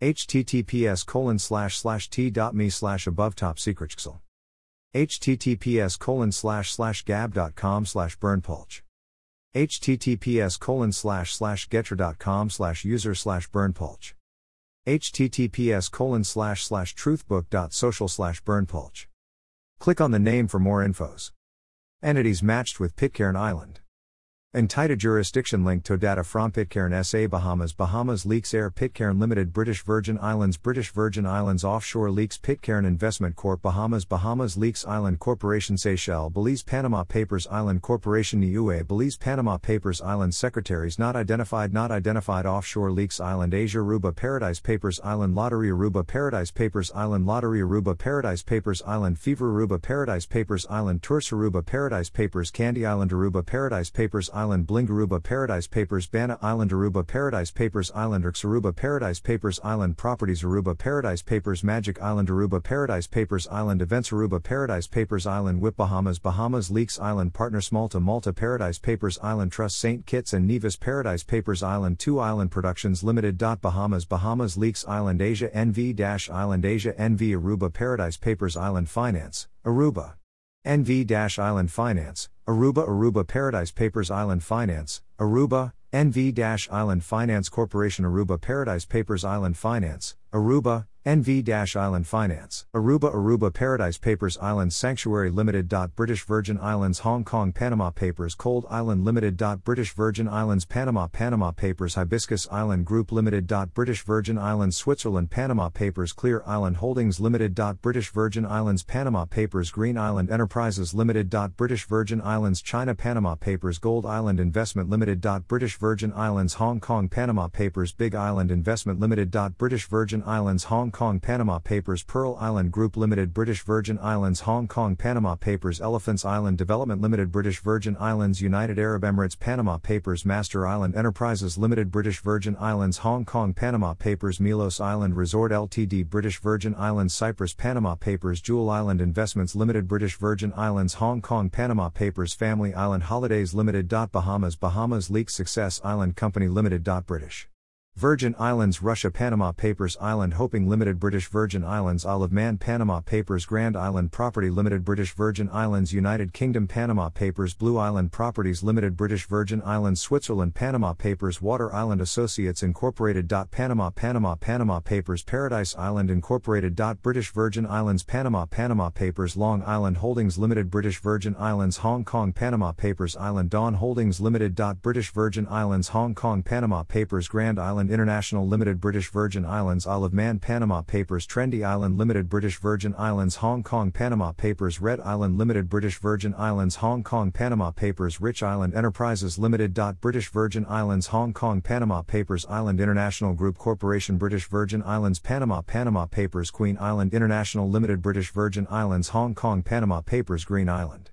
Https colon slash slash t.me slash above top secret https colon slash slash gab.com slash berndpulch https colon slash slash gettr.com slash user slash berndpulch https colon slash slash truthbook.social slash berndpulch click on the name for more infos. Entities matched with pitcairn island Entita jurisdiction link to data from Pitcairn SA Bahamas. Bahamas Leaks Air. Pitcairn Limited British Virgin Islands. British Virgin Islands Offshore Leaks. Pitcairn Investment Corp. Bahamas. Bahamas Leaks. Island Corporation Seychelles. Belize Panama Papers. Island Corporation Niue Belize Panama Papers. Island Secretaries not identified. Not identified. Offshore Leaks. Island Asia. Aruba Paradise Papers. Island Lottery. Aruba Paradise Papers. Island Lottery. Aruba Paradise Papers. Island Fever. Aruba Paradise Papers. Island Tours Aruba Paradise Papers. Candy Island. Aruba Paradise Papers. Island Blingaruba Paradise Papers Bana Island Aruba Paradise Papers Island Aruba Paradise Papers Island Properties Aruba Paradise Papers Magic Island Aruba Paradise Papers Island Events Aruba Paradise Papers Island Whip Bahamas Bahamas Leaks Island Partners Malta Malta Paradise Papers Island Trust St. Kitts and Nevis Paradise Papers Island 2 Island Productions Limited. Bahamas Bahamas Leaks Island Asia NV Island Asia NV Aruba Paradise Papers Island Finance, Aruba. NV Island Finance, Aruba Aruba Paradise Papers Island Finance, Aruba, NV Island Finance Corporation Aruba Paradise Papers Island Finance, Aruba, NV Island Finance, Aruba Aruba Paradise Papers Islands Sanctuary Limited. British Virgin Islands Hong Kong Panama Papers Cold Island Limited. British Virgin Islands Panama Panama Papers Hibiscus Island Group Limited. British Virgin Islands Switzerland Panama Papers Clear Island Holdings Limited. British Virgin Islands Panama Papers Green Island Enterprises Limited. British Virgin Islands China Panama Papers Gold Island Investment Limited. British Virgin Islands Hong Kong Panama Papers Big Island Investment Limited. British Virgin Islands Hong Hong Kong Panama Papers Pearl Island Group Limited British Virgin Islands Hong Kong Panama Papers Elephants Island Development Limited British Virgin Islands United Arab Emirates Panama Papers Master Island Enterprises Limited British Virgin Islands Hong Kong Panama Papers Milos Island Resort Ltd British Virgin Islands Cyprus Panama Papers Jewel Island Investments Limited British Virgin Islands Hong Kong Panama Papers Family Island Holidays Limited. Bahamas Bahamas Leak Success Island Company Limited. British Virgin Islands Russia Panama Papers Island Hoping Limited British Virgin Islands Isle of Man Panama Papers Grand Island Property Limited British Virgin Islands United Kingdom Panama Papers Blue Island Properties Limited British Virgin Islands Switzerland Panama Papers Water Island Associates Incorporated. Panama Panama Panama Papers Paradise Island Incorporated. British Virgin Islands Panama Panama Papers Long Island Holdings Limited British Virgin Islands Hong Kong Panama Papers Island Dawn Holdings Limited. British Virgin Islands Hong Kong Panama Papers Grand Island International Limited British Virgin Islands Isle of Man Panama Papers Trendy Island Limited British Virgin Islands Hong Kong Panama Papers Red Island Limited British Virgin Islands Hong Kong Panama Papers Rich Island Enterprises Limited. British Virgin Islands Hong Kong Panama Papers Island International Group Corporation British Virgin Islands Panama Panama Papers Queen Island International Limited British Virgin Islands Hong Kong Panama Papers Green Island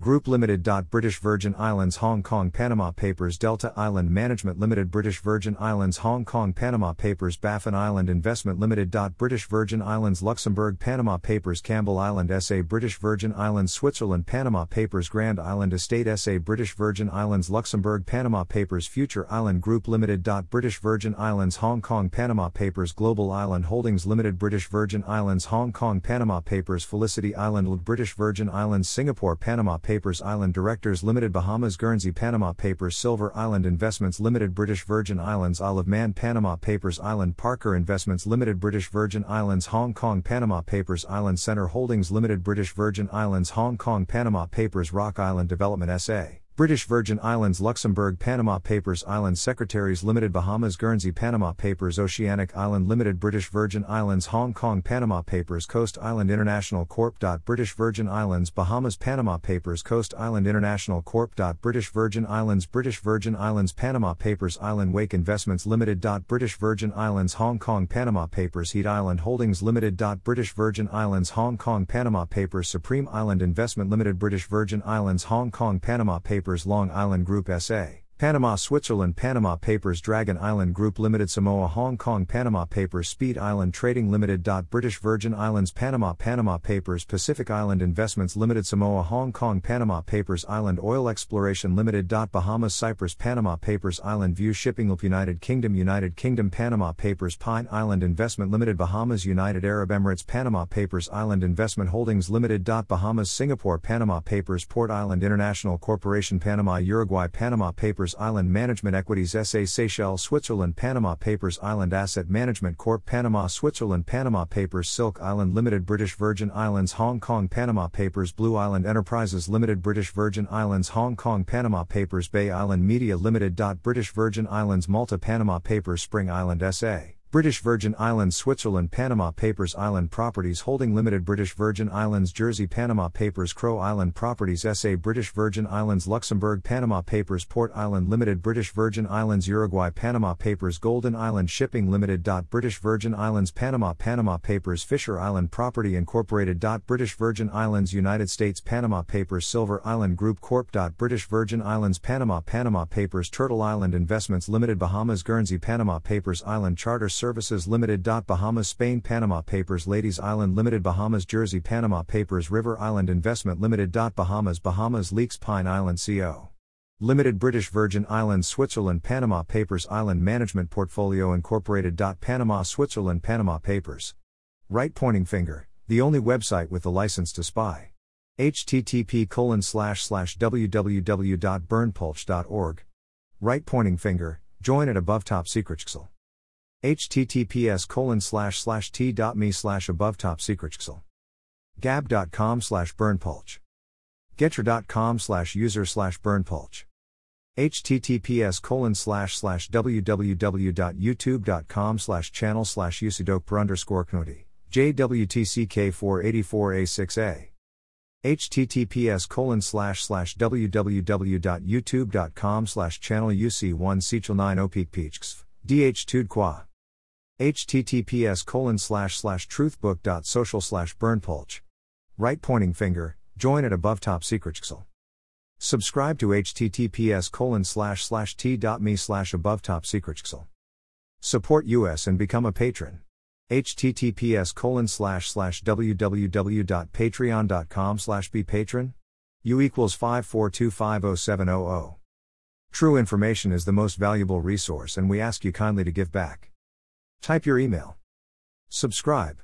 Group Limited. British Virgin Islands Hong Kong Panama Papers. Delta Island Management Limited. British Virgin Islands Hong Kong Panama Papers. Baffin Island Investment Limited. British Virgin Islands Luxembourg Panama Papers. Campbell Island SA British Virgin Islands Switzerland Panama Papers. Grand Island Estate SA British Virgin Islands Luxembourg Panama Papers. Future Island Group Limited. British Virgin Islands Hong Kong Panama Papers. Global Island Holdings Limited. British Virgin Islands Hong Kong Panama Papers. Felicity Island. British Virgin Islands Singapore Panama Papers Island Directors Limited Bahamas Guernsey Panama Papers Silver Island Investments Limited British Virgin Islands Isle of Man Panama Papers Island Parker Investments Limited British Virgin Islands Hong Kong Panama Papers Island Center Holdings Limited British Virgin Islands Hong Kong Panama Papers Rock Island Development SA British Virgin Islands Luxembourg Panama Papers Island Secretaries Limited Bahamas Guernsey Panama Papers Oceanic Island Limited British Virgin Islands Hong Kong Panama Papers Coast Island International Corp. British Virgin Islands Bahamas Panama Papers Coast Island International Corp. British Virgin Islands British Virgin Islands Panama Papers Island Wake Investments Limited. British Virgin Islands Hong Kong Panama Papers Heat Island Holdings Limited. British Virgin Islands Hong Kong Panama Papers Supreme Island Investment Limited British Virgin Islands Hong Kong Panama Papers Long Island Group SA. Panama Switzerland Panama Papers Dragon Island Group Limited Samoa Hong Kong Panama Papers Speed Island Trading Limited. British Virgin Islands Panama Panama Papers Pacific Island Investments Limited Samoa Hong Kong Panama Papers Island Oil Exploration Limited. Bahamas Cyprus Panama Papers Island View Shipping United Kingdom United Kingdom Panama Papers Pine Island Investment Limited Bahamas United Arab Emirates Panama Papers Island Investment Holdings Limited. Bahamas Singapore Panama Papers Port Island International Corporation Panama Uruguay Panama Papers Papers Island Management Equities SA Seychelles Switzerland Panama Papers Island Asset Management Corp Panama Switzerland Panama Papers Silk Island Limited British Virgin Islands Hong Kong Panama Papers Blue Island Enterprises Limited British Virgin Islands Hong Kong Panama Papers Bay Island Media Limited. British Virgin Islands Malta Panama Papers Spring Island SA British Virgin Islands Switzerland Panama Papers Island Properties Holding Limited British Virgin Islands Jersey Panama Papers Crow Island Properties SA British Virgin Islands Luxembourg Panama Papers Port Island Limited British Virgin Islands Uruguay Panama Papers Golden Island Shipping Limited. British Virgin Islands Panama Panama Papers Fisher Island Property Incorporated. British Virgin Islands United States Panama Papers Silver Island Group Corp. British Virgin Islands Panama Panama Papers Turtle Island Investments Limited Bahamas Guernsey Panama Papers Island Charter Services Limited. Bahamas Spain Panama Papers Ladies Island Limited Bahamas Jersey Panama Papers River Island Investment Limited. Bahamas Bahamas Leaks Pine Island CO. Limited British Virgin Islands Switzerland Panama Papers Island Management Portfolio Incorporated. Panama Switzerland Panama Papers. Right pointing finger, the only website with the license to spy. http colon slash slash www.berndpulch.org. Right pointing finger, join at above top secret https colon slash slash t.me slash above top secret gab.com slash berndpulch gettr.com slash user slash berndpulch https colon slash slash www.youtube.com slash channel slash usidokper underscore knoti jwtck 484a6a https colon slash slash www.youtube.com slash channel uc1 sechel 9 opik dh 2 qua https colon slash slash truthbook.social slash berndpulch. Right pointing finger, join at above top secret Subscribe to https colon slash slash t.me slash above top secret Support us and become a patron. https colon slash slash www.patreon.com slash be patron. U equals 542507000. True information is the most valuable resource and we ask you kindly to give back. Type your email. Subscribe.